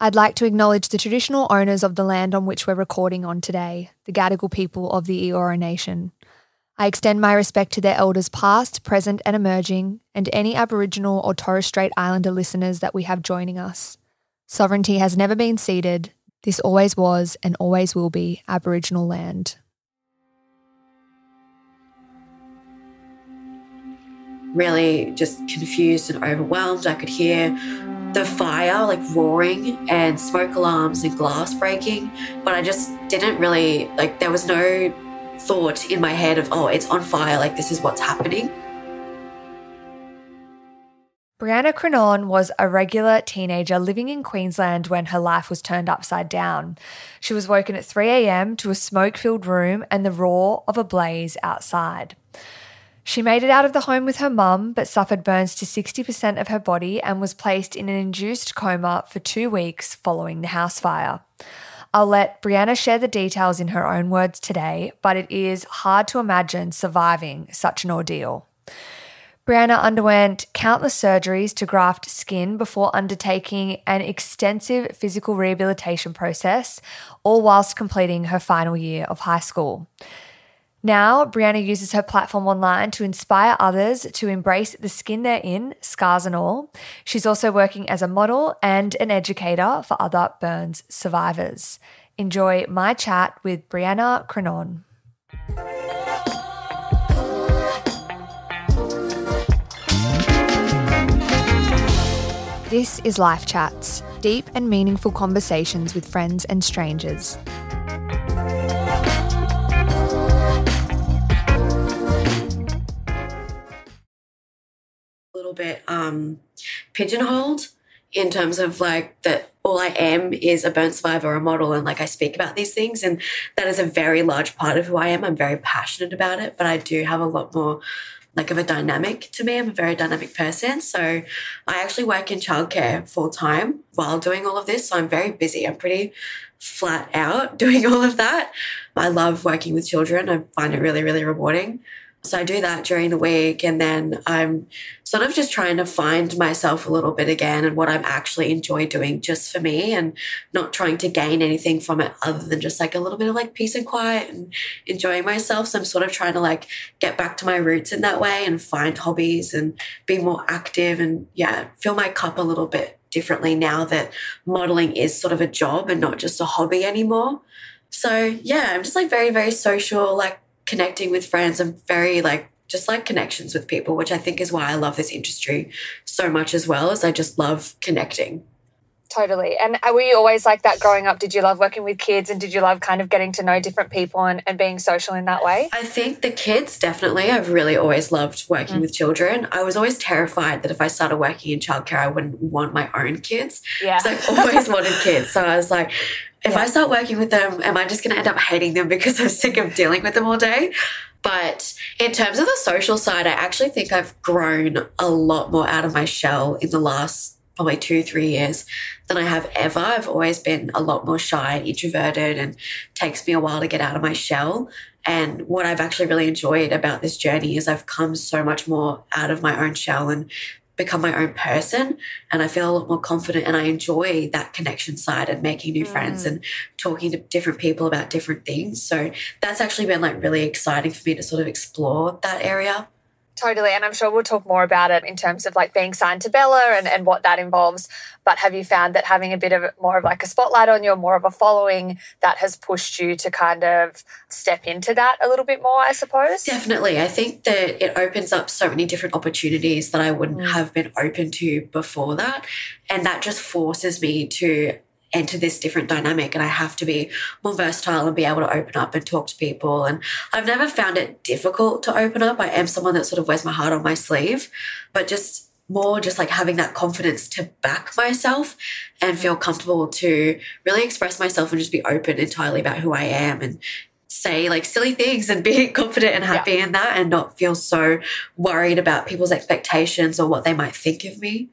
I'd like to acknowledge the traditional owners of the land on which we're recording on today, the Gadigal people of the Eora Nation. I extend my respect to their elders past, present, and emerging, and any Aboriginal or Torres Strait Islander listeners that we have joining us. Sovereignty has never been ceded. This always was and always will be Aboriginal land. Really just confused and overwhelmed. I could hear the fire like roaring and smoke alarms and glass breaking, but I just didn't really like, there was no thought in my head of, oh, it's on fire, like this is what's happening. Brianna Creenaune was a regular teenager living in Queensland when her life was turned upside down. She was woken at 3 a.m. to a smoke filled room and the roar of a blaze outside. She made it out of the home with her mum, but suffered burns to 60% of her body and was placed in an induced coma for two weeks following the house fire. I'll let Brianna share the details in her own words today, but it is hard to imagine surviving such an ordeal. Brianna underwent countless surgeries to graft skin before undertaking an extensive physical rehabilitation process, all whilst completing her final year of high school. Now, Brianna uses her platform online to inspire others to embrace the skin they're in, scars and all. She's also working as a model and an educator for other burns survivors. Enjoy my chat with Brianna Creenaune. This is Life Chats, deep and meaningful conversations with friends and strangers. Bit um, pigeonholed in terms of like that all I am is a burn survivor a model and like I speak about these things and that is a very large part of who I am. I'm very passionate about it, but I do have a lot more like of a dynamic to me. I'm a very dynamic person. So I actually work in childcare full time while doing all of this. So I'm very busy. I'm pretty flat out doing all of that. I love working with children. I find it really, really rewarding. So I do that during the week. And then I'm sort of just trying to find myself a little bit again and what I'm actually enjoy doing just for me and not trying to gain anything from it other than just like a little bit of like peace and quiet and enjoying myself. So I'm sort of trying to like get back to my roots in that way and find hobbies and be more active and yeah, fill my cup a little bit differently now that modeling is sort of a job and not just a hobby anymore. So yeah, I'm just like very, very social, like connecting with friends. I'm very like just like connections with people, which I think is why I love this industry so much as well, as I just love connecting. Totally. And were you always like that growing up? Did you love working with kids and did you love kind of getting to know different people and, and being social in that way? I think the kids definitely. I've really always loved working mm. with children. I was always terrified that if I started working in childcare, I wouldn't want my own kids. Yeah. I've always wanted kids. So I was like, if yeah. I start working with them, am I just going to end up hating them because I'm sick of dealing with them all day? But in terms of the social side, I actually think I've grown a lot more out of my shell in the last probably two, three years than I have ever. I've always been a lot more shy and introverted and takes me a while to get out of my shell. And what I've actually really enjoyed about this journey is I've come so much more out of my own shell and become my own person and I feel a lot more confident and I enjoy that connection side and making new mm. friends and talking to different people about different things. So that's actually been like really exciting for me to sort of explore that area. Totally. And I'm sure we'll talk more about it in terms of like being signed to Bella and, and what that involves. But have you found that having a bit of more of like a spotlight on you, more of a following, that has pushed you to kind of step into that a little bit more, I suppose? Definitely. I think that it opens up so many different opportunities that I wouldn't mm. have been open to before that. And that just forces me to enter this different dynamic and I have to be more versatile and be able to open up and talk to people. And I've never found it difficult to open up. I am someone that sort of wears my heart on my sleeve, but just more just like having that confidence to back myself and feel comfortable to really express myself and just be open entirely about who I am and say like silly things and be confident and happy yeah. in that and not feel so worried about people's expectations or what they might think of me.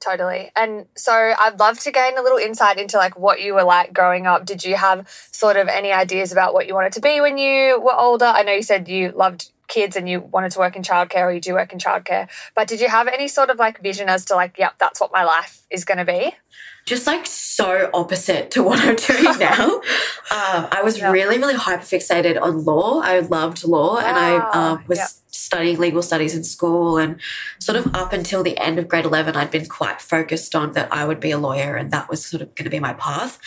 Totally. And so I'd love to gain a little insight into like what you were like growing up. Did you have sort of any ideas about what you wanted to be when you were older? I know you said you loved kids and you wanted to work in childcare or you do work in childcare. But did you have any sort of like vision as to like, yep, that's what my life is going to be? just like so opposite to what I'm doing now. um, I was really, really hyper fixated on law. I loved law wow. and I um, was studying legal studies in school and sort of up until the end of grade 11 i'd been quite focused on that i would be a lawyer and that was sort of going to be my path.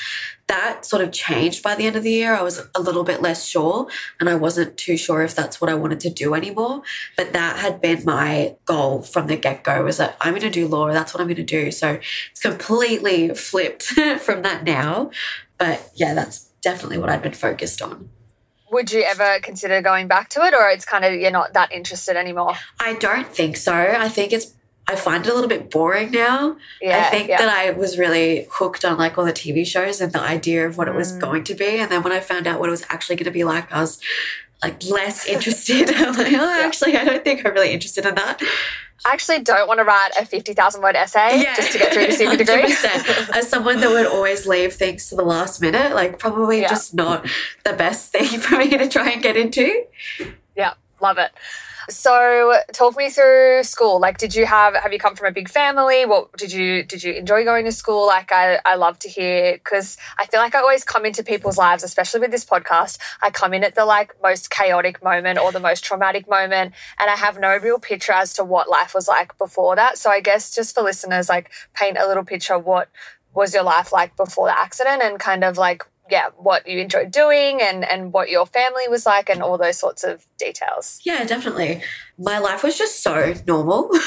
That sort of changed by the end of the year. I was a little bit less sure and i wasn't too sure if that's what i wanted to do anymore but that had been my goal from the get-go was that i'm going to do law that's what i'm going to do. So it's completely flipped from that now but yeah that's definitely what i'd been focused on would you ever consider going back to it or it's kind of you're not that interested anymore i don't think so i think it's i find it a little bit boring now yeah, i think yeah. that i was really hooked on like all the tv shows and the idea of what it was mm. going to be and then when i found out what it was actually going to be like i was like less interested i'm like oh actually i don't think i'm really interested in that I actually don't want to write a 50,000 word essay yeah. just to get through the super degree. As someone that would always leave things to the last minute, like probably yeah. just not the best thing for me to try and get into. Yeah, love it. So, talk me through school. Like, did you have have you come from a big family? What did you did you enjoy going to school? Like, I I love to hear because I feel like I always come into people's lives, especially with this podcast. I come in at the like most chaotic moment or the most traumatic moment, and I have no real picture as to what life was like before that. So, I guess just for listeners, like, paint a little picture of what was your life like before the accident and kind of like yeah, what you enjoyed doing and, and what your family was like and all those sorts of details. Yeah, definitely. My life was just so normal.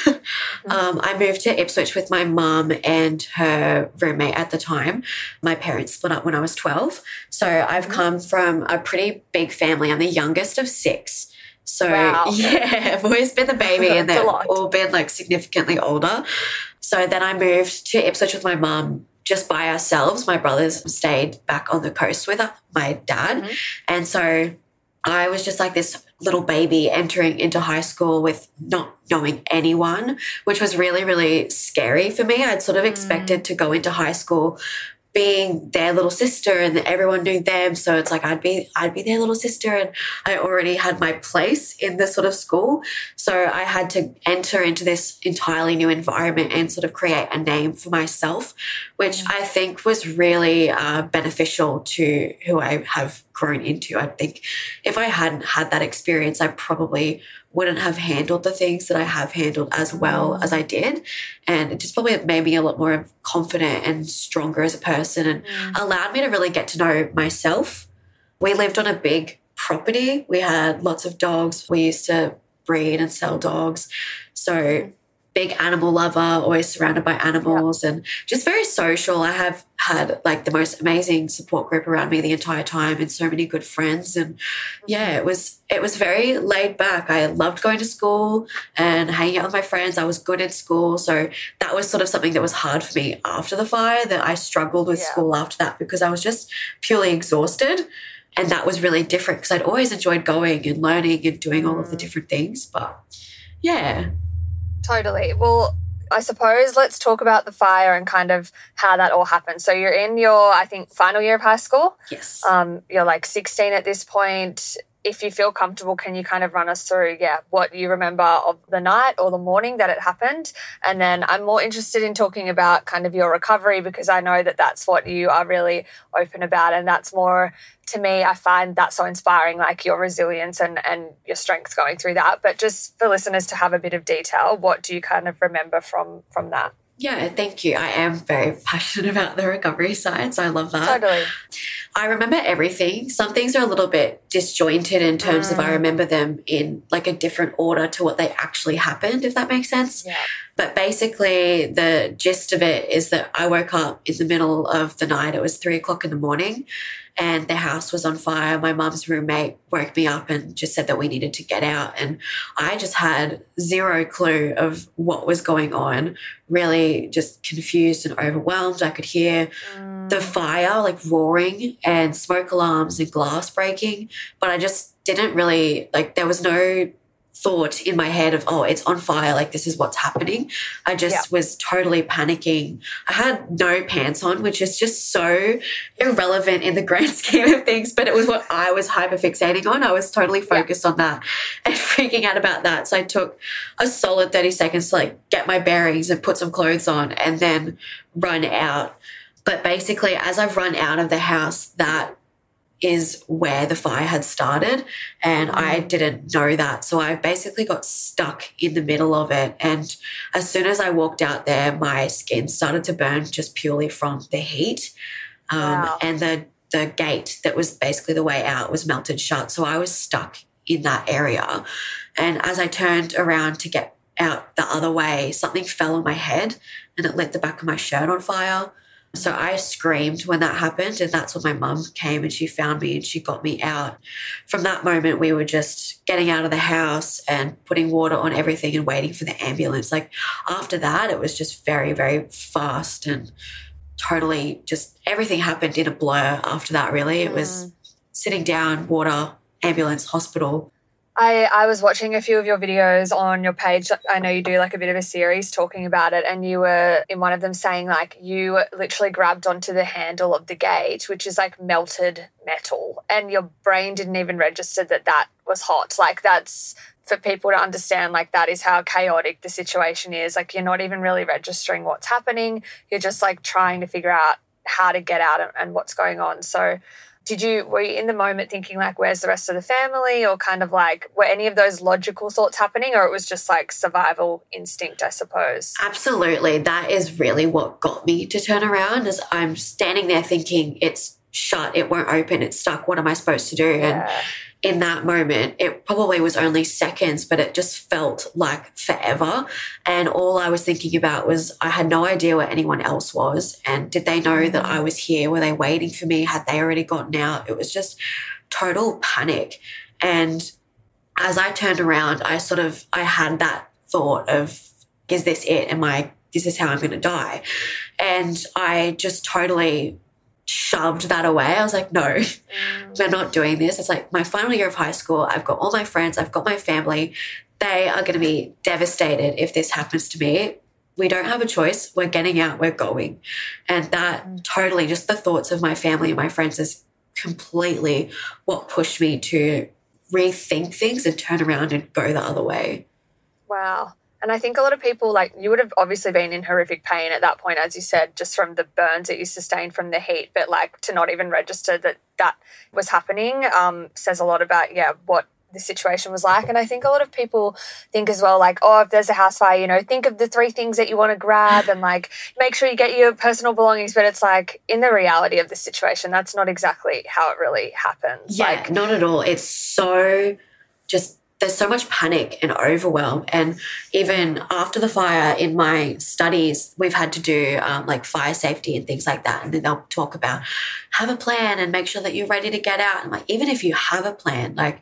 Mm-hmm. um, I moved to Ipswich with my mum and her roommate at the time. My parents split up when I was 12. So I've mm-hmm. come from a pretty big family. I'm the youngest of six. So wow. yeah, I've always been the baby and they've all been like significantly older. So then I moved to Ipswich with my mum just by ourselves. My brothers stayed back on the coast with my dad. Mm-hmm. And so I was just like this little baby entering into high school with not knowing anyone, which was really, really scary for me. I'd sort of expected mm. to go into high school being their little sister and everyone knew them. So it's like i'd be i'd be their little sister and i already had my place in this sort of school. So i had to enter into this entirely new environment and sort of create a name for myself which i think was really uh, beneficial to who i have grown into i think if i hadn't had that experience i probably wouldn't have handled the things that I have handled as well as I did. And it just probably made me a lot more confident and stronger as a person and mm. allowed me to really get to know myself. We lived on a big property. We had lots of dogs. We used to breed and sell dogs. So big animal lover, always surrounded by animals and just very social. I have had like the most amazing support group around me the entire time and so many good friends and yeah, it was it was very laid back. I loved going to school and hanging out with my friends. I was good at school. So that was sort of something that was hard for me after the fire that I struggled with yeah. school after that because I was just purely exhausted. And that was really different because I'd always enjoyed going and learning and doing all of the mm. different things. But yeah, Totally. Well, I suppose let's talk about the fire and kind of how that all happened. So you're in your, I think, final year of high school. Yes. Um, you're like 16 at this point if you feel comfortable, can you kind of run us through, yeah, what you remember of the night or the morning that it happened? And then I'm more interested in talking about kind of your recovery because I know that that's what you are really open about. And that's more, to me, I find that so inspiring, like your resilience and, and your strength going through that. But just for listeners to have a bit of detail, what do you kind of remember from from that? Yeah, thank you. I am very passionate about the recovery side, so I love that. Totally. I remember everything. Some things are a little bit disjointed in terms mm. of I mm. remember them in like a different order to what they actually happened, if that makes sense. Yeah. But basically, the gist of it is that I woke up in the middle of the night. It was three o'clock in the morning and the house was on fire. My mum's roommate woke me up and just said that we needed to get out. And I just had zero clue of what was going on, really just confused and overwhelmed. I could hear mm. the fire like roaring and smoke alarms and glass breaking, but I just didn't really like, there was no thought in my head of, oh, it's on fire, like this is what's happening. I just Yeah. was totally panicking. I had no pants on, which is just so irrelevant in the grand scheme of things, but it was what I was hyper fixating on. I was totally focused on that and freaking out about that. So I took a solid 30 seconds to like get my bearings and put some clothes on and then run out. But basically, as I've run out of the house, that is where the fire had started. And I didn't know that. So I basically got stuck in the middle of it. And as soon as I walked out there, my skin started to burn just purely from the heat. Um, Wow. And the, the gate that was basically the way out was melted shut. So I was stuck in that area. And as I turned around to get out the other way, something fell on my head and it lit the back of my shirt on fire. So I screamed when that happened, and that's when my mum came and she found me and she got me out. From that moment, we were just getting out of the house and putting water on everything and waiting for the ambulance. Like after that, it was just very, very fast and totally just everything happened in a blur after that, really. It was mm. sitting down, water, ambulance, hospital. I, I was watching a few of your videos on your page. I know you do like a bit of a series talking about it, and you were in one of them saying like you literally grabbed onto the handle of the gate, which is like melted metal, and your brain didn't even register that that was hot. Like that's for people to understand, like that is how chaotic the situation is. Like you're not even really registering what's happening, you're just like trying to figure out how to get out and, and what's going on. So, did you were you in the moment thinking like where's the rest of the family or kind of like were any of those logical thoughts happening or it was just like survival instinct i suppose Absolutely. That is really what got me to turn around is I'm standing there thinking it's shut, it won't open, it's stuck. What am I supposed to do? And in that moment, it probably was only seconds, but it just felt like forever. And all I was thinking about was I had no idea where anyone else was. And did they know that I was here? Were they waiting for me? Had they already gotten out? It was just total panic. And as I turned around, I sort of I had that thought of, is this it? Am I this is this how I'm gonna die? And I just totally shoved that away. I was like, no, mm. we're not doing this. It's like my final year of high school. I've got all my friends, I've got my family. They are going to be devastated if this happens to me. We don't have a choice. We're getting out, we're going. And that mm. totally, just the thoughts of my family and my friends is completely what pushed me to rethink things and turn around and go the other way. wow and i think a lot of people like you would have obviously been in horrific pain at that point as you said just from the burns that you sustained from the heat but like to not even register that that was happening um, says a lot about yeah what the situation was like. And I think a lot of people think as well, like, oh, if there's a house fire, you know, think of the three things that you want to grab and like make sure you get your personal belongings. But it's like in the reality of the situation, that's not exactly how it really happens. Yeah, Like, not at all. It's so just there's so much panic and overwhelm. And even after the fire in my studies, we've had to do um, like fire safety and things like that. And then they'll talk about have a plan and make sure that you're ready to get out. And like, even if you have a plan, like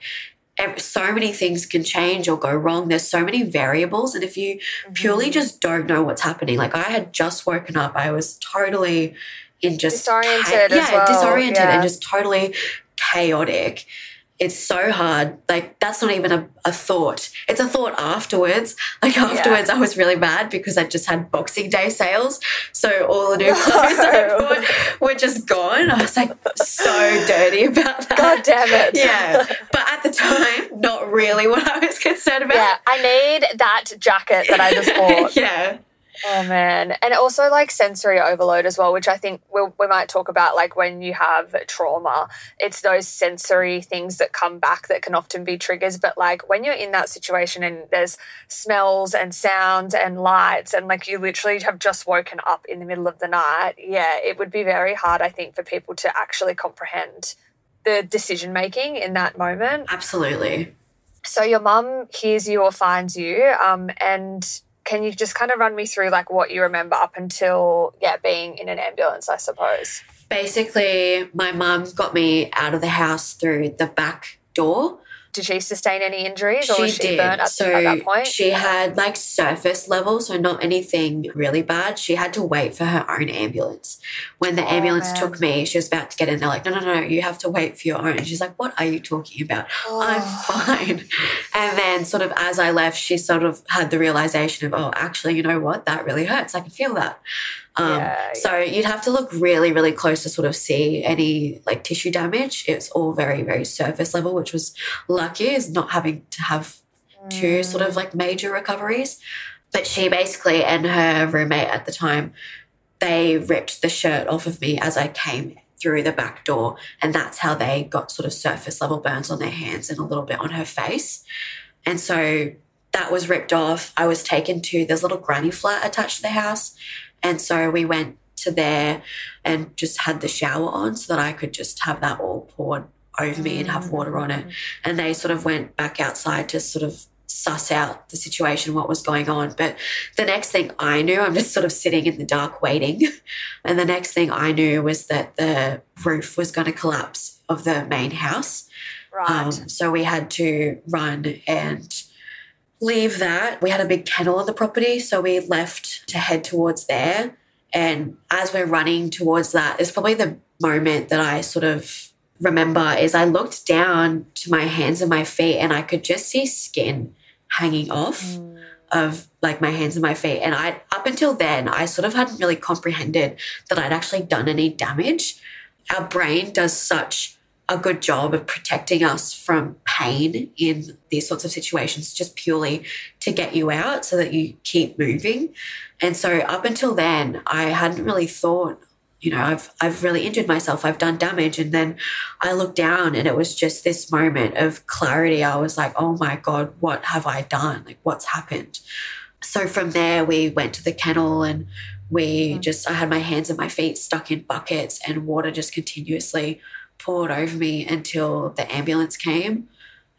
so many things can change or go wrong. There's so many variables. And if you purely just don't know what's happening, like I had just woken up, I was totally in just Disoriented as yeah, well, disoriented yeah. and just totally chaotic. It's so hard. Like that's not even a, a thought. It's a thought afterwards. Like afterwards, I was really mad because I just had Boxing Day sales, so all the new clothes I bought were just gone. I was like so dirty about that. God damn it. Yeah, but at the time, not really what I was concerned about. Yeah, I need that jacket that I just bought. yeah. Oh man, and also like sensory overload as well, which I think we'll, we might talk about. Like when you have trauma, it's those sensory things that come back that can often be triggers. But like when you're in that situation and there's smells and sounds and lights, and like you literally have just woken up in the middle of the night, yeah, it would be very hard, I think, for people to actually comprehend the decision making in that moment. Absolutely. So your mum hears you or finds you, um, and can you just kind of run me through like what you remember up until yeah being in an ambulance, I suppose. Basically, my mum got me out of the house through the back door. Did she sustain any injuries or she was she did. burnt at, so at that point? she had like surface level, so not anything really bad. She had to wait for her own ambulance. When the Oh, ambulance man. took me, she was about to get in. They're like, no, no, no, you have to wait for your own. She's like, what are you talking about? I'm Oh. fine. And then, sort of, as I left, she sort of had the realization of, oh, actually, you know what? That really hurts. I can feel that. Um, Yeah, so you'd have to look really, really close to sort of see any like tissue damage. It's all very, very surface level, which was lucky, is not having to have two sort of like major recoveries. But she basically and her roommate at the time, they ripped the shirt off of me as I came through the back door. And that's how they got sort of surface level burns on their hands and a little bit on her face. And so that was ripped off. I was taken to this little granny flat attached to the house. And so we went to there and just had the shower on so that I could just have that all poured over me and have water on it. And they sort of went back outside to sort of suss out the situation, what was going on. But the next thing I knew, I'm just sort of sitting in the dark waiting. And the next thing I knew was that the roof was going to collapse of the main house. Right. Um, so we had to run and leave that. We had a big kennel on the property, so we left to head towards there. And as we're running towards that, it's probably the moment that I sort of remember is I looked down to my hands and my feet and I could just see skin hanging off Mm. of like my hands and my feet. And I up until then, I sort of hadn't really comprehended that I'd actually done any damage. Our brain does such a good job of protecting us from pain in these sorts of situations, just purely to get you out so that you keep moving. And so up until then, I hadn't really thought, you know, I've I've really injured myself, I've done damage. And then I looked down and it was just this moment of clarity. I was like, oh my God, what have I done? Like what's happened? So from there we went to the kennel and we mm-hmm. just I had my hands and my feet stuck in buckets and water just continuously poured over me until the ambulance came.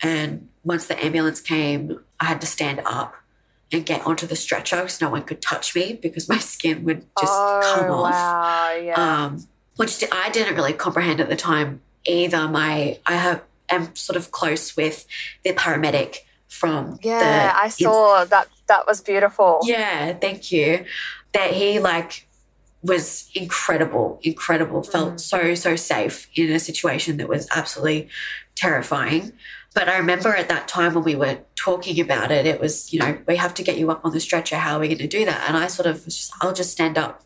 And once the ambulance came, I had to stand up and get onto the stretcher because no one could touch me because my skin would just oh, come off. Wow, yeah. Um, which I didn't really comprehend at the time either. My I have am sort of close with the paramedic from yeah, the I saw that. That was beautiful. yeah, thank you. That he like was incredible, incredible. Felt mm. so so safe in a situation that was absolutely terrifying. But I remember at that time when we were talking about it, it was you know we have to get you up on the stretcher. How are we going to do that? And I sort of was just I'll just stand up.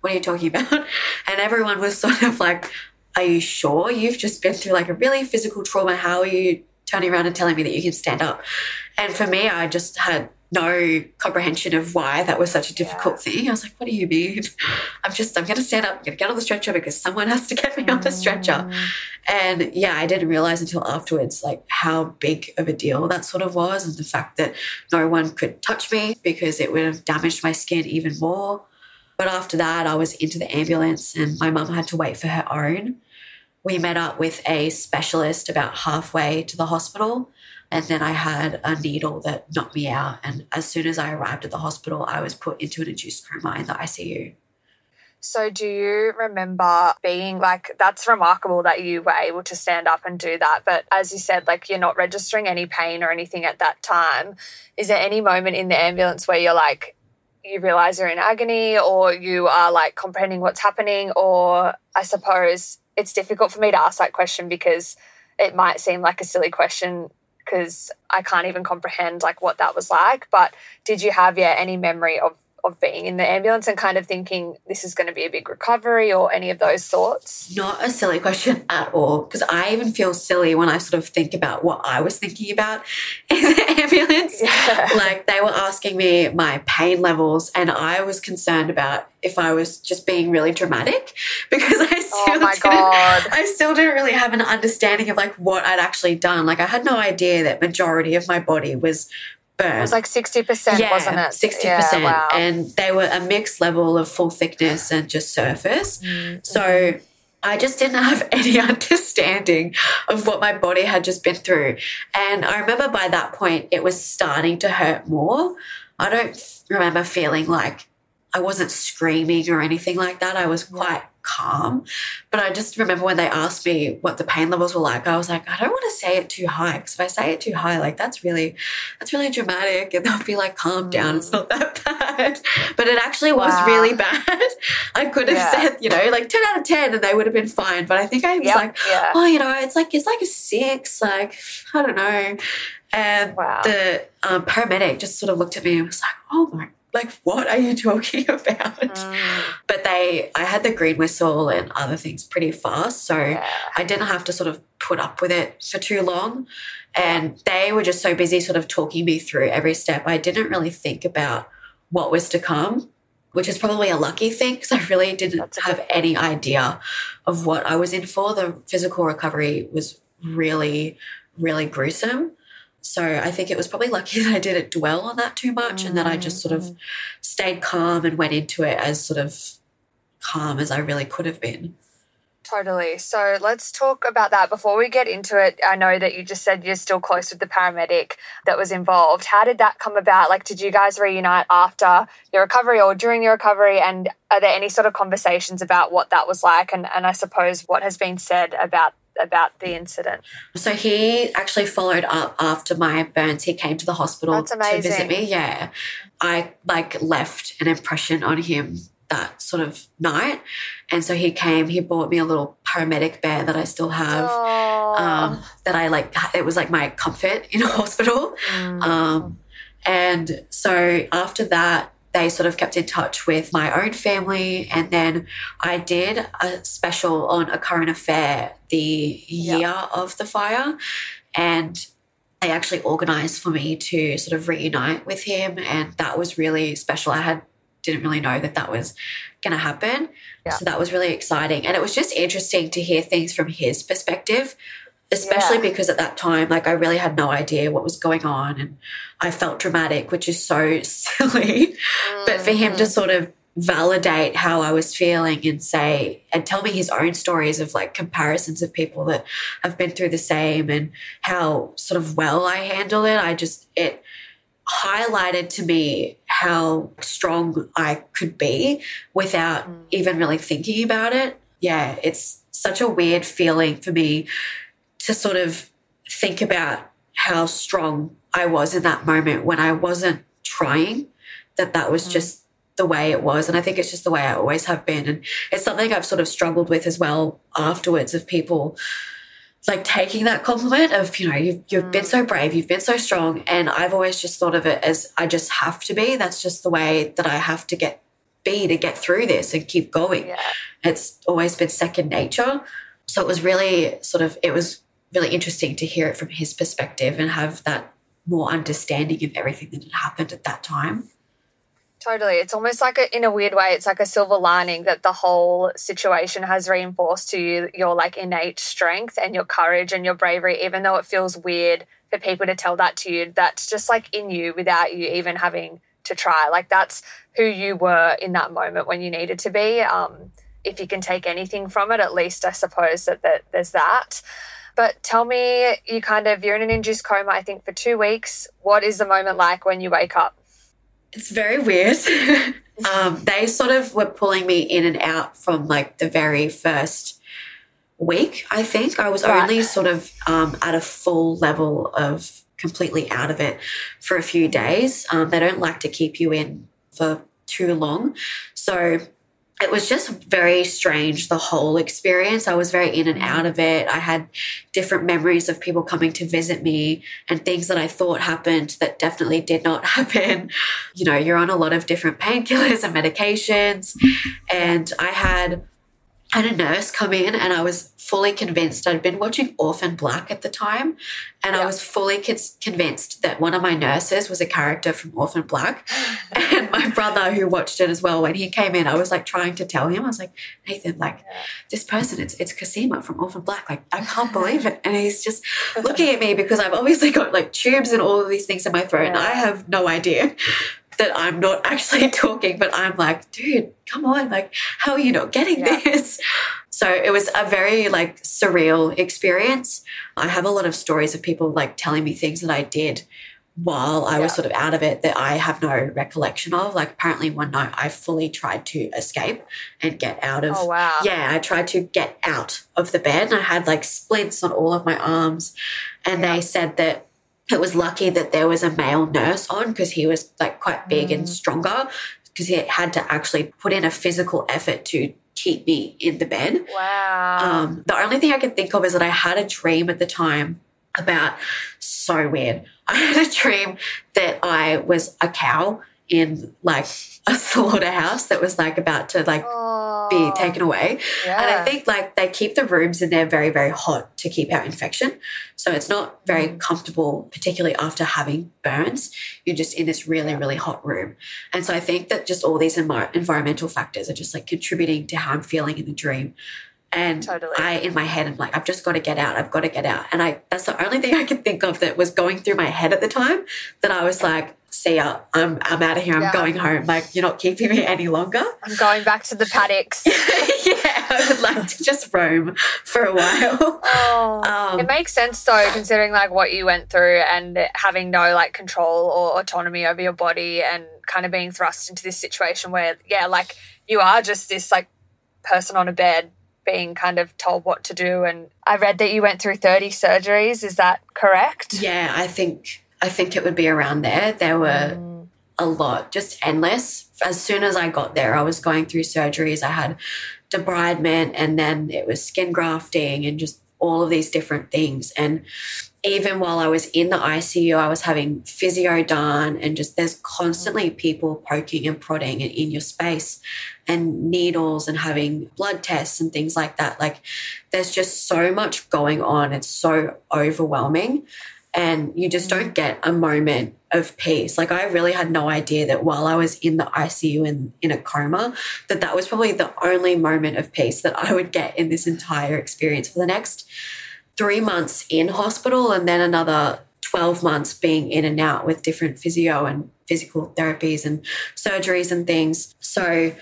What are you talking about? And everyone was sort of like, Are you sure you've just been through like a really physical trauma? How are you turning around and telling me that you can stand up? And for me, I just had no comprehension of why that was such a difficult thing. I was like, what do you mean? I'm just, I'm going to stand up, I'm going to get on the stretcher because someone has to get me on the stretcher. Mm. And yeah, I didn't realize until afterwards, like how big of a deal that sort of was. And the fact that no one could touch me because it would have damaged my skin even more. But after that, I was into the ambulance and my mum had to wait for her own. We met up with a specialist about halfway to the hospital. And then I had a needle that knocked me out. And as soon as I arrived at the hospital, I was put into an induced coma in the ICU. So, do you remember being like, that's remarkable that you were able to stand up and do that? But as you said, like, you're not registering any pain or anything at that time. Is there any moment in the ambulance where you're like, you realize you're in agony or you are like comprehending what's happening? Or I suppose it's difficult for me to ask that question because it might seem like a silly question because I can't even comprehend like what that was like. But did you have yeah any memory of of being in the ambulance and kind of thinking this is going to be a big recovery or any of those thoughts? Not a silly question at all, because I even feel silly when I sort of think about what I was thinking about in the ambulance. Yeah. Like they were asking me my pain levels, and I was concerned about if I was just being really dramatic because I oh still Oh my didn't, God. I still didn't really have an understanding of like what I'd actually done. Like I had no idea that majority of my body was burned. It was like 60%, wasn't it? Sixty Yeah, percent, wow. and they were a mixed level of full thickness and just surface. Mm, So I just didn't have any understanding of what my body had just been through. And I remember by that point, it was starting to hurt more. I don't remember feeling like I wasn't screaming or anything like that. I was quite calm. But I just remember when they asked me what the pain levels were like, I was like, I don't want to say it too high because if I say it too high, like that's really, that's really dramatic, and they'll be like, calm down, it's not that bad. But it actually was Wow. really bad. I could have Yeah. said, you know, like ten out of ten, and they would have been fine. But I think I was Yep, like, yeah. oh, you know, it's like it's like a six, like I don't know. And Wow. the um, paramedic just sort of looked at me and was like, oh my. Like what are you talking about? Mm, But they, I had the green whistle and other things pretty fast, so yeah. I didn't have to sort of put up with it for too long. And they were just so busy sort of talking me through every step. I didn't really think about what was to come, which is probably a lucky thing because I really didn't have any idea of what I was in for. The physical recovery was really, really gruesome. So I think it was probably lucky that I didn't dwell on that too much and that I just sort of mm. stayed calm and went into it as sort of calm as I really could have been. Totally. So let's talk about that before we get into it. I know that you just said you're still close with the paramedic that was involved. How did that come about? Like, did you guys reunite after your recovery or during your recovery? And are there any sort of conversations about what that was like? And, and I suppose what has been said about about the incident? So he actually followed up after my burns. He came to the hospital to visit me. Yeah. I like left an impression on him that sort of night. And so he came, he bought me a little paramedic bear that I still have. Um, that I like, it was like my comfort in a hospital. Mm. Um, and so after that, they sort of kept in touch with my own family. And then I did a special on a current affair the year of the fire. And they actually organized for me to sort of reunite with him. And that was really special. I had didn't really know that that was going to happen. Yeah. So that was really exciting. And it was just interesting to hear things from his perspective, especially Yeah. because at that time, like I really had no idea what was going on. And I felt dramatic, which is so silly. But for him to Mm. sort of validate how I was feeling and say, and tell me his own stories of like comparisons of people that have been through the same and how sort of well I handle it, I just, it highlighted to me how strong I could be without Mm. even really thinking about it. Yeah, it's such a weird feeling for me to sort of think about how strong I was in that moment when I wasn't trying, that that was Mm. just the way it was. And I think it's just the way I always have been. And it's something I've sort of struggled with as well afterwards of people like taking that compliment of, you know, you've, you've been so brave, you've been so strong. And I've always just thought of it as I just have to be. That's just the way that I have to get be to get through this and keep going Yeah. it's always been second nature. So it was really sort of, it was really interesting to hear it from his perspective and have that more understanding of everything that had happened at that time. Totally. It's almost like a, in a weird way, it's like a silver lining that the whole situation has reinforced to you your like innate strength and your courage and your bravery, even though it feels weird for people to tell that to you. That's just like in you without you even having to try. Like that's who you were in that moment when you needed to be. Um, if you can take anything from it, at least I suppose that, that there's that. But tell me, you kind of, you're in an induced coma, I think, for two weeks. What is the moment like when you wake up? It's very weird. um, they sort of were pulling me in and out from like the very first week, I think. I was Right. only sort of um, at a full level of completely out of it for a few days. Um, they don't like to keep you in for too long. So it was just very strange, the whole experience. I was very in and out of it. I had different memories of people coming to visit me and things that I thought happened that definitely did not happen. You know, you're on a lot of different painkillers and medications. And I had had a nurse come in and I was fully convinced. I'd been watching Orphan Black at the time and I was fully con- convinced that one of my nurses was a character from Orphan Black. And my brother who watched it as well when he came in I was like trying to tell him. I was like Nathan like this person it's it's Cosima from Orphan Black. Like I can't believe it. And he's just looking at me because I've obviously got like tubes and all of these things in my throat and I have no idea that I'm not actually talking, but I'm like, dude, come on, like, how are you not getting Yeah. this? So it was a very like surreal experience. I have a lot of stories of people like telling me things that I did while I was sort of out of it that I have no recollection of. Like apparently one night I fully tried to escape and get out of Oh wow. yeah, I tried to get out of the bed. I had like splints on all of my arms. And Yeah. they said that it was lucky that there was a male nurse on because he was like quite big and Mm. stronger because he had to actually put in a physical effort to keep me in the bed. Wow. Um, the only thing I can think of is that I had a dream at the time about so weird. I had a dream that I was a cow in like a slaughterhouse that was like about to like oh, be taken away. Yeah. And I think like they keep the rooms in there very, very hot to keep out infection. So it's not very Mm. comfortable, particularly after having burns. You're just in this really, really hot room. And so I think that just all these envi- environmental factors are just like contributing to how I'm feeling in the dream. And Totally. I, in my head, I'm like, I've just got to get out. I've got to get out. And I, that's the only thing I could think of that was going through my head at the time. That I was like, see ya. I'm, I'm out of here. I'm Yeah. going home. Like, you're not keeping me any longer. I'm going back to the paddocks. yeah, I would like to just roam for a while. Oh. Um, it makes sense though, considering like what you went through and having no like control or autonomy over your body and kind of being thrust into this situation where, yeah, like you are just this like person on a bed being kind of told what to do. And I read that you went through 30 surgeries. Is that correct? yeah, I think I think it would be around there. There were Mm. a lot, just endless. As soon as I got there, I was going through surgeries. I had debridement, and then it was skin grafting, and just all of these different things. And even while I was in the ICU, I was having physio done, and just there's constantly people poking and prodding in, in your space, and needles, and having blood tests and things like that. Like, there's just so much going on. It's so overwhelming and you just mm. don't get a moment of peace. Like I really had no idea that while I was in the ICU and in a coma, that that was probably the only moment of peace that I would get in this entire experience for the next three months in hospital and then another 12 months being in and out with different physio and physical therapies and surgeries and things. So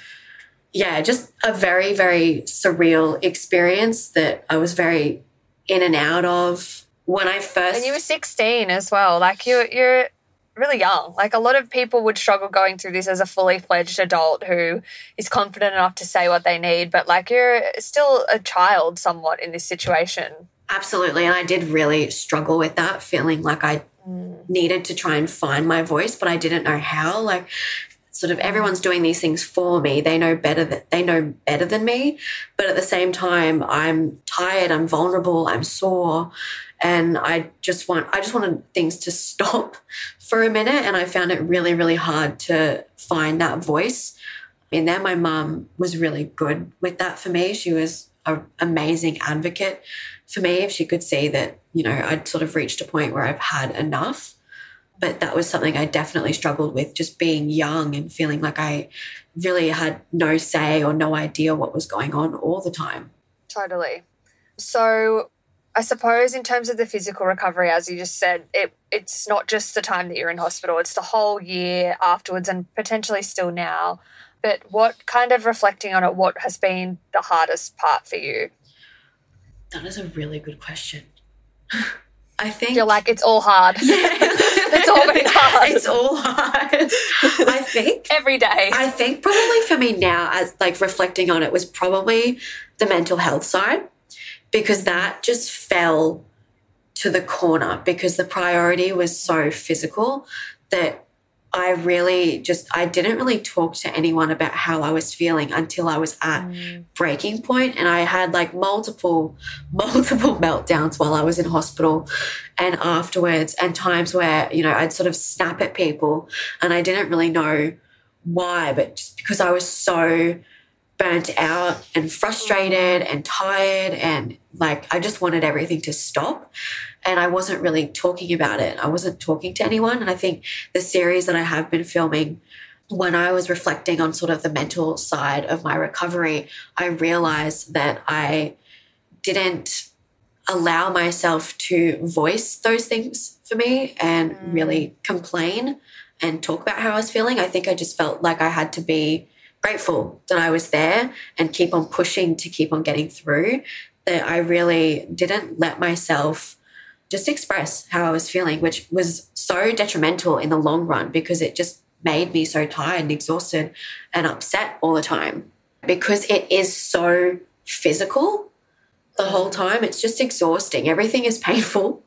yeah, just a very, very surreal experience that I was very in and out of when I first And you were 16 as well. Like you're, you're really young. Like a lot of people would struggle going through this as a fully fledged adult who is confident enough to say what they need, but like you're still a child somewhat in this situation. Absolutely. And I did really struggle with that, feeling like I mm. needed to try and find my voice, but I didn't know how. Like, sort of everyone's doing these things for me. They know better that they know better than me. But at the same time, I'm tired, I'm vulnerable, I'm sore. And I just want I just wanted things to stop for a minute. And I found it really, really hard to find that voice. In there, my mum was really good with that for me. She was an amazing advocate for me if she could see that, you know, I'd sort of reached a point where I've had enough. But that was something I definitely struggled with, just being young and feeling like I really had no say or no idea what was going on all the time. Totally. So I suppose in terms of the physical recovery, as you just said, it it's not just the time that you're in hospital, it's the whole year afterwards and potentially still now. But what kind of reflecting on it, what has been the hardest part for you? That is a really good question. I think You're like, it's all hard. it's all been hard. It's all hard. I think Every day. I think probably for me now, as like reflecting on it, was probably the mental health side because that just fell to the corner because the priority was so physical that I really just I didn't really talk to anyone about how I was feeling until I was at mm. breaking point and I had like multiple multiple meltdowns while I was in hospital and afterwards and times where you know I'd sort of snap at people and I didn't really know why but just because I was so burnt out and frustrated and tired and like I just wanted everything to stop and I wasn't really talking about it. I wasn't talking to anyone and I think the series that I have been filming when I was reflecting on sort of the mental side of my recovery, I realized that I didn't allow myself to voice those things for me and Mm. really complain and talk about how I was feeling. I think I just felt like I had to be grateful that I was there and keep on pushing to keep on getting through. That I really didn't let myself just express how I was feeling, which was so detrimental in the long run because it just made me so tired and exhausted and upset all the time because it is so physical the whole time. It's just exhausting. Everything is painful.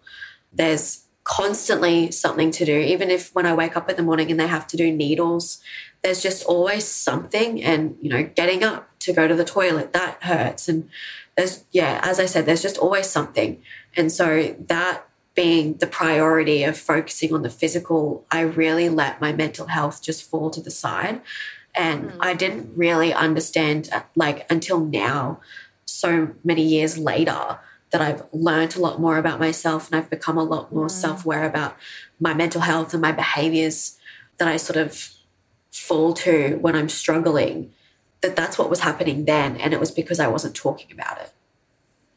There's constantly something to do. Even if when I wake up in the morning and they have to do needles, there's just always something. And, you know, getting up to go to the toilet, that hurts. And there's, yeah, as I said, there's just always something. And so that being the priority of focusing on the physical, I really let my mental health just fall to the side. And mm. I didn't really understand, like, until now, so many years later, that I've learned a lot more about myself and I've become a lot more mm. self aware about my mental health and my behaviors that I sort of fall to when I'm struggling. That that's what was happening then. And it was because I wasn't talking about it.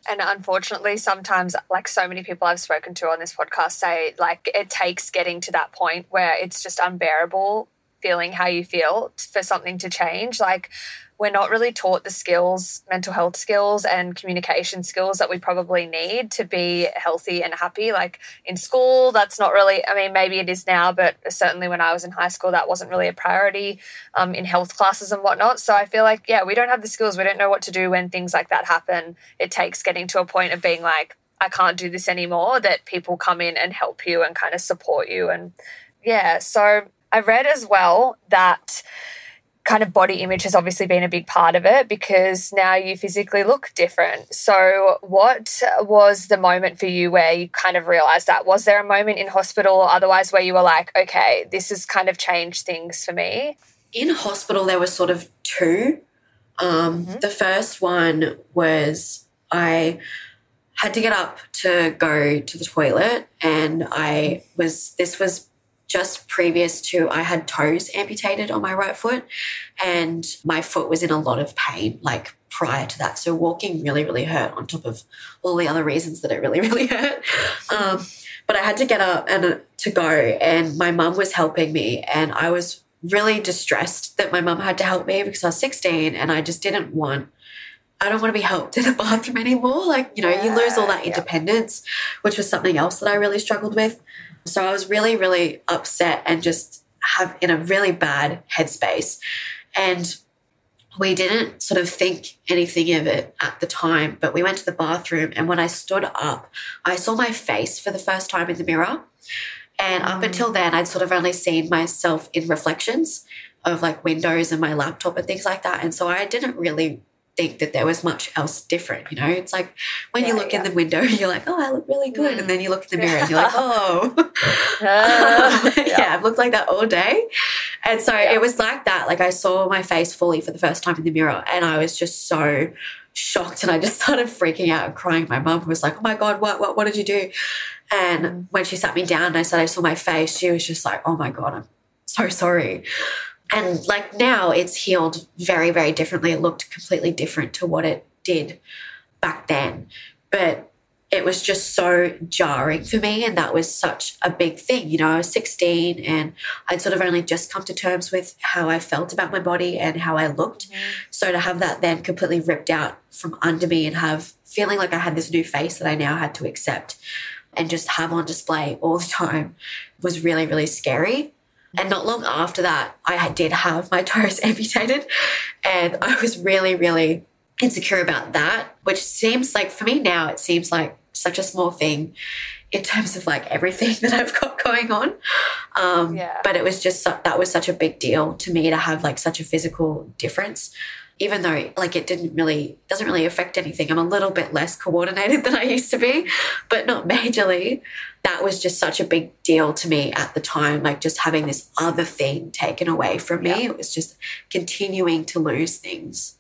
And unfortunately, sometimes, like so many people I've spoken to on this podcast say, like it takes getting to that point where it's just unbearable feeling how you feel for something to change. Like we're not really taught the skills, mental health skills and communication skills that we probably need to be healthy and happy. Like in school, that's not really, I mean, maybe it is now, but certainly when I was in high school, that wasn't really a priority um, in health classes and whatnot. So I feel like, yeah, we don't have the skills. We don't know what to do when things like that happen. It takes getting to a point of being like, I can't do this anymore, that people come in and help you and kind of support you. And yeah, so I read as well that kind of body image has obviously been a big part of it because now you physically look different. So, what was the moment for you where you kind of realized that? Was there a moment in hospital or otherwise where you were like, okay, this has kind of changed things for me? In hospital, there was sort of two. Um, mm-hmm. The first one was I had to get up to go to the toilet, and I was, this was just previous to I had toes amputated on my right foot and my foot was in a lot of pain like prior to that. So walking really, really hurt on top of all the other reasons that it really, really hurt. Um, but I had to get up and uh, to go and my mum was helping me and I was really distressed that my mum had to help me because I was 16 and I just didn't want I don't want to be helped in the bathroom anymore. Like, you know, yeah, you lose all that independence, yeah. which was something else that I really struggled with. So I was really, really upset and just have in a really bad headspace. And we didn't sort of think anything of it at the time, but we went to the bathroom. And when I stood up, I saw my face for the first time in the mirror. And up mm. until then, I'd sort of only seen myself in reflections of like windows and my laptop and things like that. And so I didn't really think that there was much else different. You know, it's like when yeah, you look yeah. in the window, you're like, oh, I look really good. Mm. And then you look in the mirror and you're like, oh, uh, yeah. yeah, I've looked like that all day. And so it was like that. Like I saw my face fully for the first time in the mirror and I was just so shocked and I just started freaking out and crying. My mum was like, oh my God, what, what, what did you do? And mm. when she sat me down and I said I saw my face, she was just like, oh my God, I'm so sorry. And like now it's healed very, very differently. It looked completely different to what it did back then. But it was just so jarring for me. And that was such a big thing. You know, I was 16 and I'd sort of only just come to terms with how I felt about my body and how I looked. Mm-hmm. So to have that then completely ripped out from under me and have feeling like I had this new face that I now had to accept and just have on display all the time was really, really scary. And not long after that, I did have my toes amputated. And I was really, really insecure about that, which seems like for me now, it seems like such a small thing in terms of like everything that I've got going on. Um, yeah. But it was just, that was such a big deal to me to have like such a physical difference even though like it didn't really doesn't really affect anything i'm a little bit less coordinated than i used to be but not majorly that was just such a big deal to me at the time like just having this other thing taken away from me yeah. it was just continuing to lose things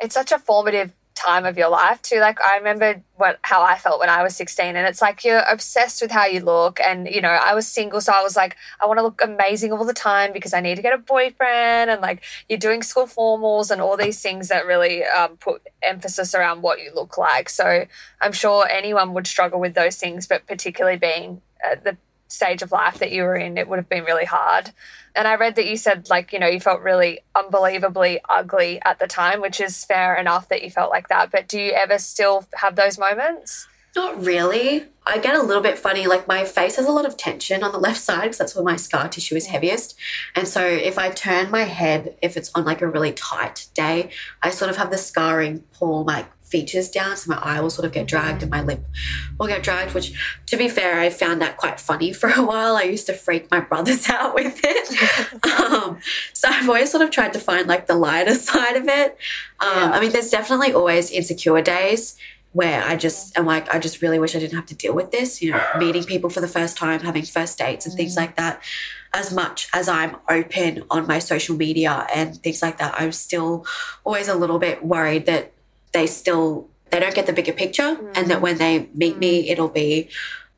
it's such a formative time of your life too. Like I remember what how I felt when I was 16 and it's like you're obsessed with how you look and you know, I was single so I was like I want to look amazing all the time because I need to get a boyfriend and like you're doing school formals and all these things that really um, put emphasis around what you look like. So I'm sure anyone would struggle with those things but particularly being at the stage of life that you were in, it would have been really hard. And I read that you said, like, you know, you felt really unbelievably ugly at the time, which is fair enough that you felt like that. But do you ever still have those moments? Not really. I get a little bit funny. Like my face has a lot of tension on the left side because that's where my scar tissue is heaviest. And so if I turn my head, if it's on like a really tight day, I sort of have the scarring pull my features down. So my eye will sort of get dragged and my lip will get dragged, which to be fair, I found that quite funny for a while. I used to freak my brothers out with it. um, so I've always sort of tried to find like the lighter side of it. Um, yeah. I mean, there's definitely always insecure days where I just am like, I just really wish I didn't have to deal with this, you know, meeting people for the first time, having first dates and things mm. like that. As much as I'm open on my social media and things like that, I'm still always a little bit worried that they still they don't get the bigger picture mm. and that when they meet mm. me it'll be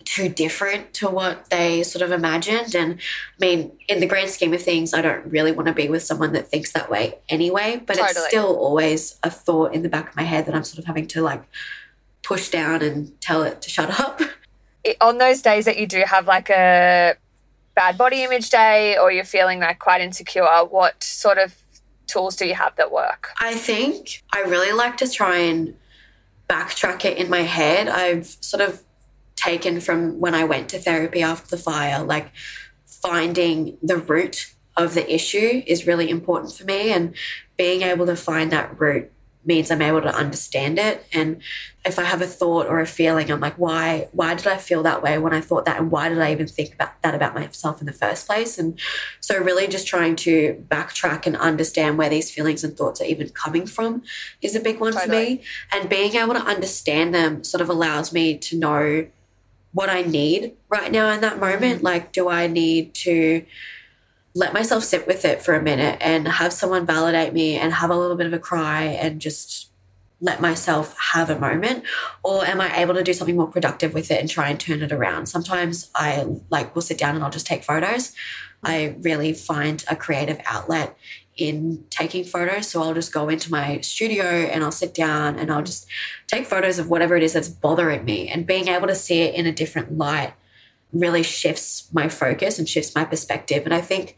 too different to what they sort of imagined. And I mean, in the grand scheme of things, I don't really want to be with someone that thinks that way anyway. But totally. it's still always a thought in the back of my head that I'm sort of having to like push down and tell it to shut up. On those days that you do have like a bad body image day or you're feeling like quite insecure, what sort of tools do you have that work? I think I really like to try and backtrack it in my head. I've sort of taken from when I went to therapy after the fire, like finding the root of the issue is really important for me and being able to find that root means I'm able to understand it. And if I have a thought or a feeling, I'm like, why, why did I feel that way when I thought that? And why did I even think about that about myself in the first place? And so really just trying to backtrack and understand where these feelings and thoughts are even coming from is a big one totally. for me. And being able to understand them sort of allows me to know what I need right now in that moment. Mm-hmm. Like, do I need to let myself sit with it for a minute and have someone validate me and have a little bit of a cry and just let myself have a moment? Or am i able to do something more productive with it and try and turn it around? Sometimes i like will sit down and i'll just take photos. I really find a creative outlet in taking photos. So i'll just go into my studio and i'll sit down and i'll just take photos of whatever it is that's bothering me and being able to see it in a different light really shifts my focus and shifts my perspective. And I think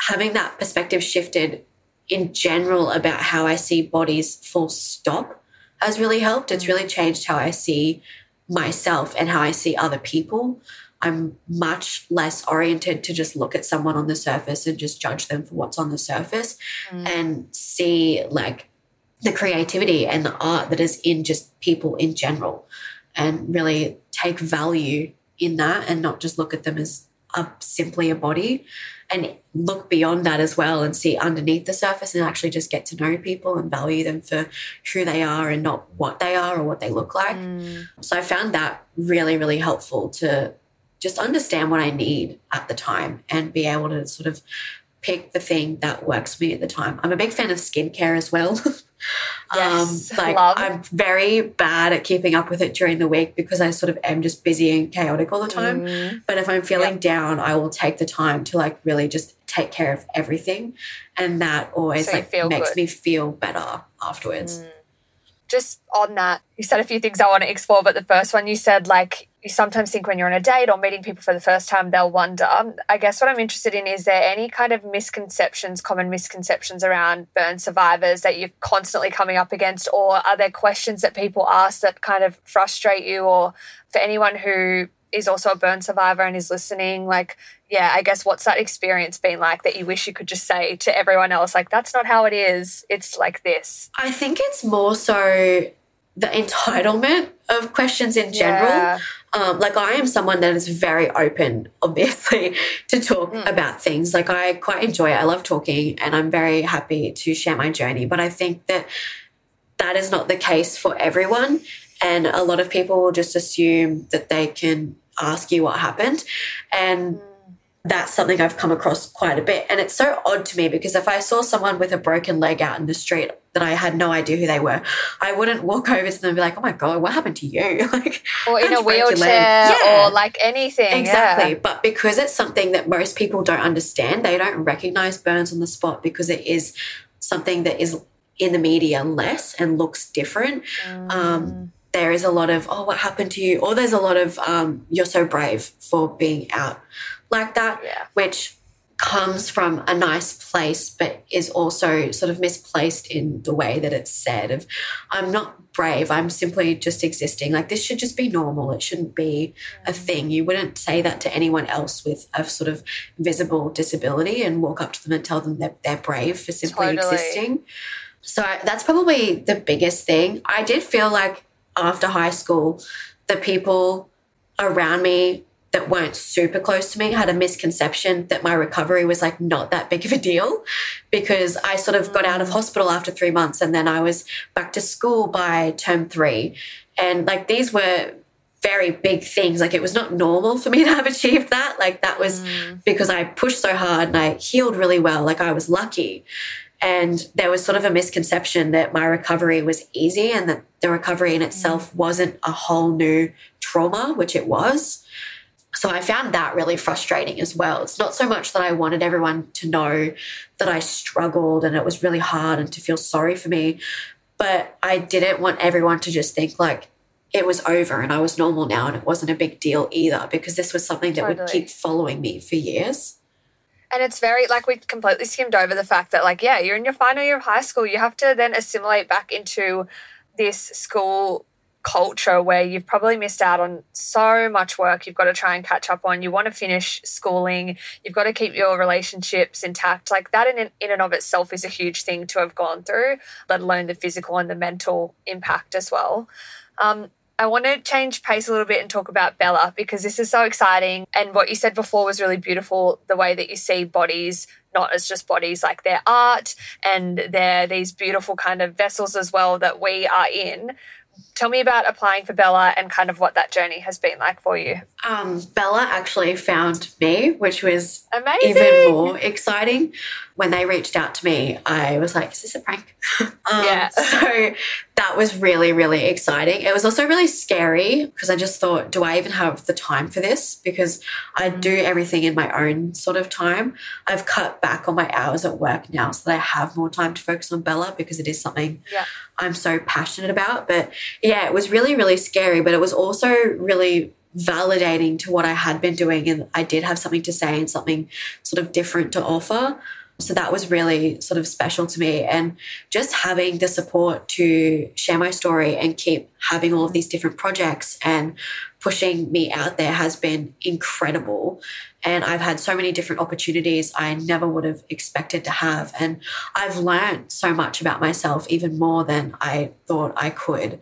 having that perspective shifted in general about how I see bodies full stop has really helped. It's really changed how I see myself and how I see other people. I'm much less oriented to just look at someone on the surface and just judge them for what's on the surface mm. and see like the creativity and the art that is in just people in general and really take value in that and not just look at them as a, simply a body and look beyond that as well and see underneath the surface and actually just get to know people and value them for who they are and not what they are or what they look like. Mm. So I found that really, really helpful to just understand what I need at the time and be able to sort of pick the thing that works for me at the time. I'm a big fan of skincare as well. Yes, um, like love. I'm very bad at keeping up with it during the week because I sort of am just busy and chaotic all the time. Mm. But if I'm feeling yep. down, I will take the time to like really just take care of everything, and that always so like makes good. me feel better afterwards. Mm. Just on that, you said a few things I want to explore, but the first one you said like you sometimes think when you're on a date or meeting people for the first time, they'll wonder. I guess what I'm interested in is there any kind of misconceptions, common misconceptions around burn survivors that you're constantly coming up against, or are there questions that people ask that kind of frustrate you, or for anyone who is also a burn survivor and is listening, like, yeah, I guess what's that experience been like that you wish you could just say to everyone else, like, that's not how it is. It's like this. I think it's more so the entitlement of questions in general. Yeah. Um, like I am someone that is very open, obviously, to talk mm. about things. Like I quite enjoy it. I love talking, and I'm very happy to share my journey. But I think that that is not the case for everyone, and a lot of people will just assume that they can ask you what happened, and. Mm that's something I've come across quite a bit. And it's so odd to me because if I saw someone with a broken leg out in the street that I had no idea who they were, I wouldn't walk over to them and be like, oh my God, what happened to you? like, or in a wheelchair yeah. or like anything. Exactly. Yeah. But because it's something that most people don't understand, they don't recognize burns on the spot because it is something that is in the media less and looks different. Mm. Um, there is a lot of, oh, what happened to you? Or there's a lot of, um, you're so brave for being out like that, yeah. which comes from a nice place, but is also sort of misplaced in the way that it's said of I'm not brave, I'm simply just existing. Like this should just be normal. It shouldn't be a mm. thing. You wouldn't say that to anyone else with a sort of visible disability and walk up to them and tell them that they're brave for simply Totally. existing. So that's probably the biggest thing. I did feel like after high school, the people around me that weren't super close to me had a misconception that my recovery was like not that big of a deal because I sort of got out of mm. hospital after three months and then I was back to school by term three. And like these were very big things. Like it was not normal for me to have achieved that. Like that was mm. because I pushed so hard and I healed really well. Like I was lucky. And there was sort of a misconception that my recovery was easy and that the recovery in itself mm. wasn't a whole new trauma, which it was. So I found that really frustrating as well. It's not so much that I wanted everyone to know that I struggled and it was really hard and to feel sorry for me, but I didn't want everyone to just think like it was over and I was normal now and it wasn't a big deal either because this was something that would keep following me for years. And it's very like we completely skimmed over the fact that like yeah, you're in your final year of high school. You have to then assimilate back into this school culture where you've probably missed out on so much work you've got to try and catch up on. You want to finish schooling. You've got to keep your relationships intact. Like that in in and of itself is a huge thing to have gone through, let alone the physical and the mental impact as well. Um, I want to change pace a little bit and talk about Bella because this is so exciting. And what you said before was really beautiful the way that you see bodies not as just bodies, like they're art and they're these beautiful kind of vessels as well that we are in. Tell me about applying for Bella and kind of what that journey has been like for you. Um, Bella actually found me, which was Amazing. even more exciting. When they reached out to me, I was like, is this a prank? um, Yeah. So that was really, really exciting. It was also really scary because I just thought, do I even have the time for this? Because I do mm. everything in my own sort of time. I've cut back on my hours at work now so that I have more time to focus on Bella because it is something Yeah. I'm so passionate about. But yeah, it was really, really scary, but it was also really validating to what I had been doing. And I did have something to say and something sort of different to offer. So that was really sort of special to me. And just having the support to share my story and keep having all of these different projects and pushing me out there has been incredible. And I've had so many different opportunities I never would have expected to have. And I've learned so much about myself, even more than I thought I could.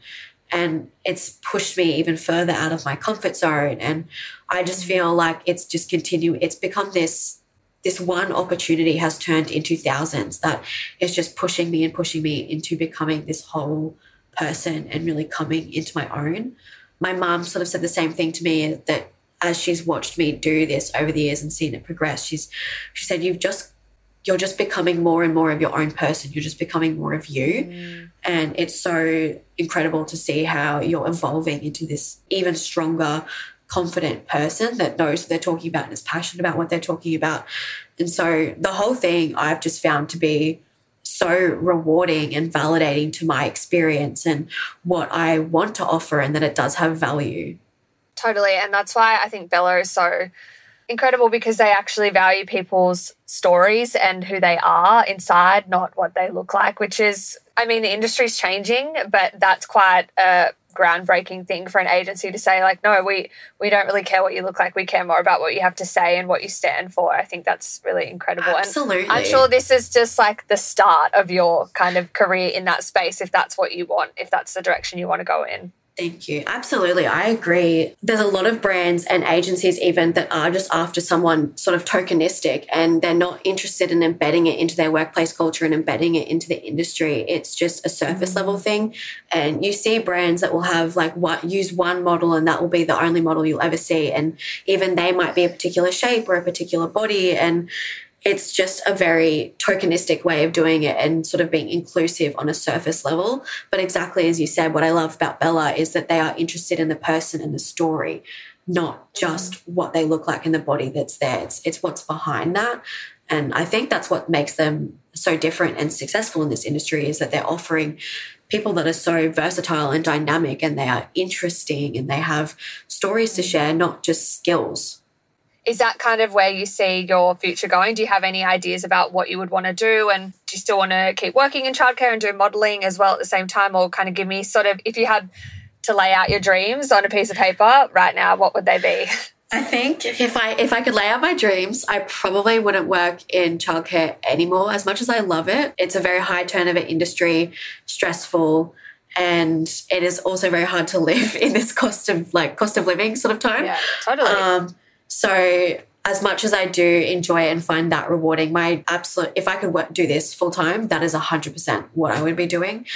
And it's pushed me even further out of my comfort zone. And I just feel like it's just continue. It's become this this one opportunity has turned into thousands that is just pushing me and pushing me into becoming this whole person and really coming into my own. My mom sort of said the same thing to me that as she's watched me do this over the years and seen it progress, she's she said, You've just you're just becoming more and more of your own person. You're just becoming more of you. Mm. And it's so incredible to see how you're evolving into this even stronger, confident person that knows what they're talking about and is passionate about what they're talking about. And so the whole thing I've just found to be so rewarding and validating to my experience and what I want to offer, and that it does have value. Totally. And that's why I think Bella is so incredible because they actually value people's stories and who they are inside, not what they look like, which is, I mean, the industry's changing, but that's quite a groundbreaking thing for an agency to say like no we we don't really care what you look like. We care more about what you have to say and what you stand for. I think that's really incredible. Absolutely. and i'm sure this is just like the start of your kind of career in that space if that's what you want if that's the direction you want to go in Thank you. Absolutely. I agree. There's a lot of brands and agencies, even that are just after someone sort of tokenistic and they're not interested in embedding it into their workplace culture and embedding it into the industry. It's just a surface mm-hmm. level thing. And you see brands that will have like what use one model and that will be the only model you'll ever see. And even they might be a particular shape or a particular body. And it's just a very tokenistic way of doing it and sort of being inclusive on a surface level. But exactly as you said, what I love about Bella is that they are interested in the person and the story, not just mm-hmm. what they look like in the body that's there. It's, it's what's behind that. And I think that's what makes them so different and successful in this industry is that they're offering people that are so versatile and dynamic and they are interesting and they have stories to mm-hmm. share, not just skills. Is that kind of where you see your future going? Do you have any ideas about what you would want to do? And do you still want to keep working in childcare and do modeling as well at the same time? Or kind of give me sort of, if you had to lay out your dreams on a piece of paper right now, what would they be? I think if I if I could lay out my dreams, I probably wouldn't work in childcare anymore. As much as I love it, it's a very high turnover industry, stressful, and it is also very hard to live in this cost of like cost of living sort of time. Yeah, totally. Um, so as much as I do enjoy it and find that rewarding, my absolute if I could work, do this full time, that is hundred percent what I would be doing.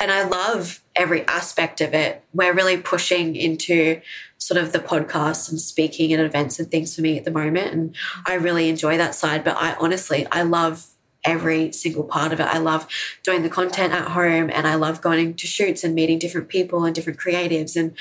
And I love every aspect of it. We're really pushing into sort of the podcast and speaking and events and things for me at the moment. And I really enjoy that side. But I honestly, I love every single part of it. I love doing the content at home and I love going to shoots and meeting different people and different creatives and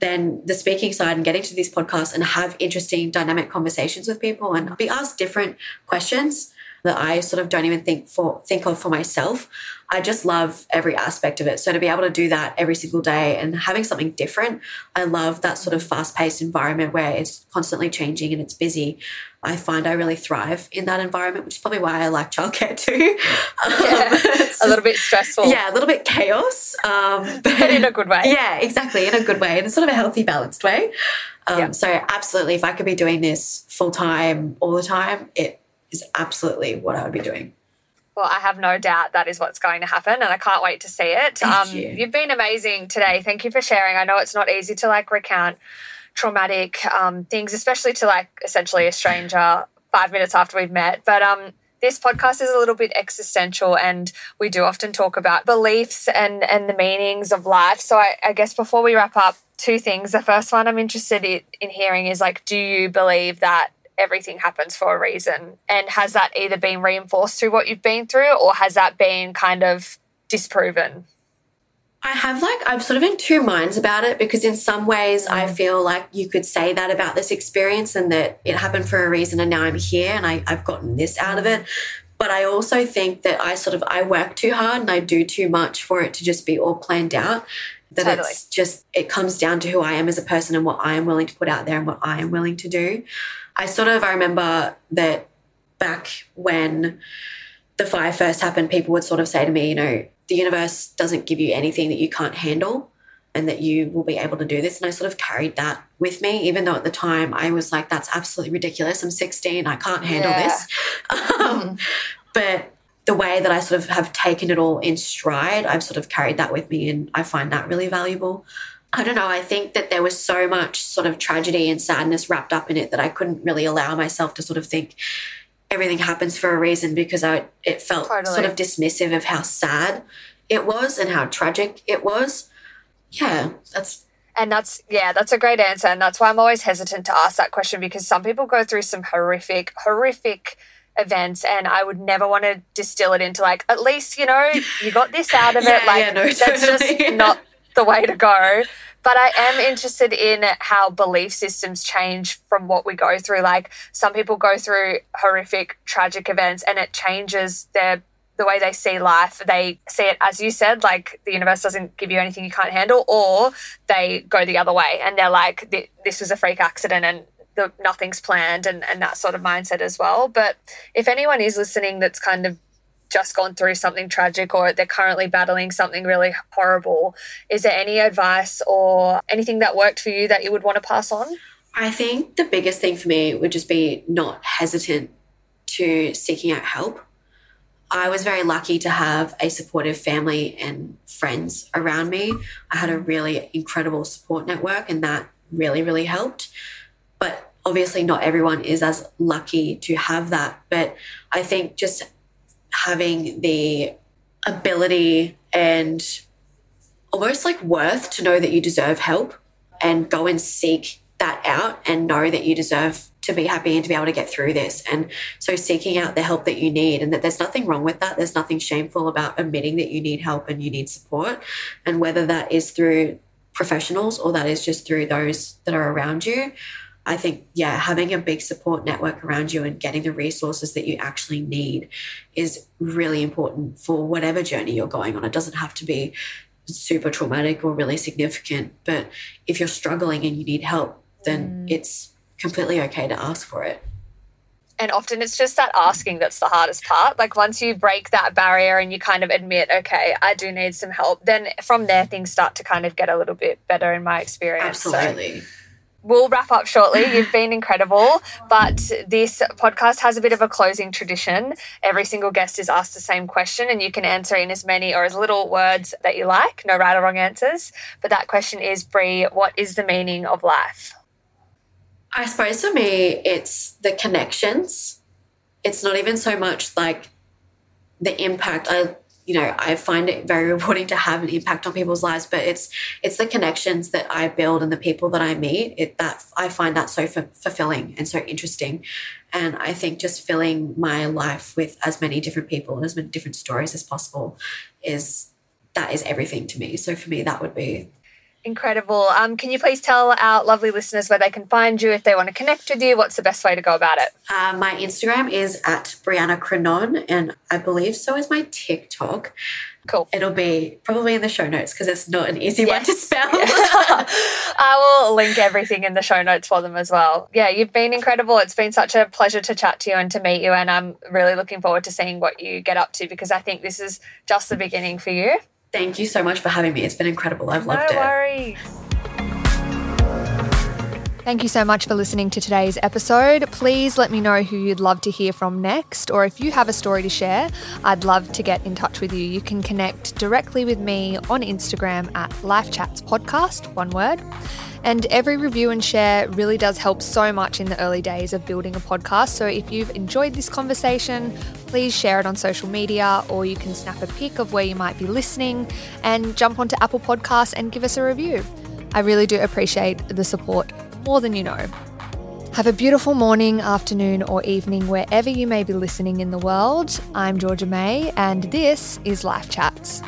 then the speaking side and getting to these podcasts and have interesting dynamic conversations with people and be asked different questions that I sort of don't even think for think of for myself. I just love every aspect of it. So to be able to do that every single day and having something different, I love that sort of fast-paced environment where it's constantly changing and it's busy. I find I really thrive in that environment, which is probably why I like childcare too. Yeah, um, a little bit stressful. Yeah, a little bit chaos. Um, but, but, in a good way. Yeah, exactly. In a good way, in a sort of a healthy, balanced way. Um, yeah. So, absolutely, if I could be doing this full time all the time, it is absolutely what I would be doing. Well, I have no doubt that is what's going to happen, and I can't wait to see it. Thank um, you. You've been amazing today. Thank you for sharing. I know it's not easy to like recount traumatic um, things, especially to like essentially a stranger five minutes after we've met. But um, this podcast is a little bit existential, and we do often talk about beliefs and and the meanings of life. So I, I guess before we wrap up, two things. The first one I'm interested in, in hearing is like, do you believe that everything happens for a reason. And has that either been reinforced through what you've been through or has that been kind of disproven? I have like, I'm sort of in two minds about it because in some ways I mm. feel like you could say that about this experience and that it happened for a reason and now I'm here and I, I've gotten this out of it. But I also think that I sort of, I work too hard and I do too much for it to just be all planned out that totally. it's just it comes down to who I am as a person and what I am willing to put out there and what I am willing to do. I sort of I remember that back when the fire first happened, people would sort of say to me, you know, the universe doesn't give you anything that you can't handle and that you will be able to do this. And I sort of carried that with me, even though at the time I was like, that's absolutely ridiculous. I'm 16, I can't handle yeah. this. Um, mm. But the way that I sort of have taken it all in stride, I've sort of carried that with me and I find that really valuable. I don't know. I think that there was so much sort of tragedy and sadness wrapped up in it that I couldn't really allow myself to sort of think everything happens for a reason because I it felt totally. sort of dismissive of how sad it was and how tragic it was. Yeah, that's and that's yeah, that's a great answer and that's why I'm always hesitant to ask that question because some people go through some horrific horrific events and I would never want to distill it into like at least, you know, you got this out of yeah, it like yeah, no, that's totally. just not the way to go. But I am interested in how belief systems change from what we go through. Like some people go through horrific, tragic events and it changes their the way they see life. They see it, as you said, like the universe doesn't give you anything you can't handle, or they go the other way and they're like, this was a freak accident and the, nothing's planned and, and that sort of mindset as well. But if anyone is listening that's kind of just gone through something tragic or they're currently battling something really horrible, is there any advice or anything that worked for you that you would want to pass on? I think the biggest thing for me would just be not hesitant to seeking out help. I was very lucky to have a supportive family and friends around me. I had a really incredible support network, and that really, really helped. But obviously, not everyone is as lucky to have that. But I think just having the ability and almost like worth to know that you deserve help and go and seek that out and know that you deserve to be happy and to be able to get through this. And so seeking out the help that you need and that there's nothing wrong with that. There's nothing shameful about admitting that you need help and you need support. And whether that is through professionals or that is just through those that are around you, I think, yeah, having a big support network around you and getting the resources that you actually need is really important for whatever journey you're going on. It doesn't have to be super traumatic or really significant, but if you're struggling and you need help, then mm. it's completely okay to ask for it. And often it's just that asking that's the hardest part. Like once you break that barrier and you kind of admit, okay, I do need some help, then from there things start to kind of get a little bit better in my experience. Absolutely. So we'll wrap up shortly. You've been incredible, but this podcast has a bit of a closing tradition. Every single guest is asked the same question, and you can answer in as many or as little words that you like. No right or wrong answers. But that question is, Brie, what is the meaning of life? I suppose for me, it's the connections. It's not even so much like the impact. I, you know, I find it very rewarding to have an impact on people's lives, but it's it's the connections that I build and the people that I meet. It that I find that so f- fulfilling and so interesting, and I think just filling my life with as many different people and as many different stories as possible is that is everything to me. So for me, that would be Incredible. Um, can you please tell our lovely listeners where they can find you if they want to connect with you? What's the best way to go about it? Uh, my Instagram is at Brianna Creenaune, and I believe so is my TikTok. Cool. It'll be probably in the show notes because it's not an easy yes. one to spell. I will link everything in the show notes for them as well. Yeah, you've been incredible. It's been such a pleasure to chat to you and to meet you. And I'm really looking forward to seeing what you get up to because I think this is just the beginning for you. Thank you so much for having me. It's been incredible. I've loved no it. No worries. Thank you so much for listening to today's episode. Please let me know who you'd love to hear from next, or if you have a story to share, I'd love to get in touch with you. You can connect directly with me on Instagram at Life Chats Podcast, one word. And every review and share really does help so much in the early days of building a podcast. So if you've enjoyed this conversation, please share it on social media or you can snap a pic of where you might be listening and jump onto Apple Podcasts and give us a review. I really do appreciate the support more than you know. Have a beautiful morning, afternoon, or evening wherever you may be listening in the world. I'm Georgia May, and this is Life Chats.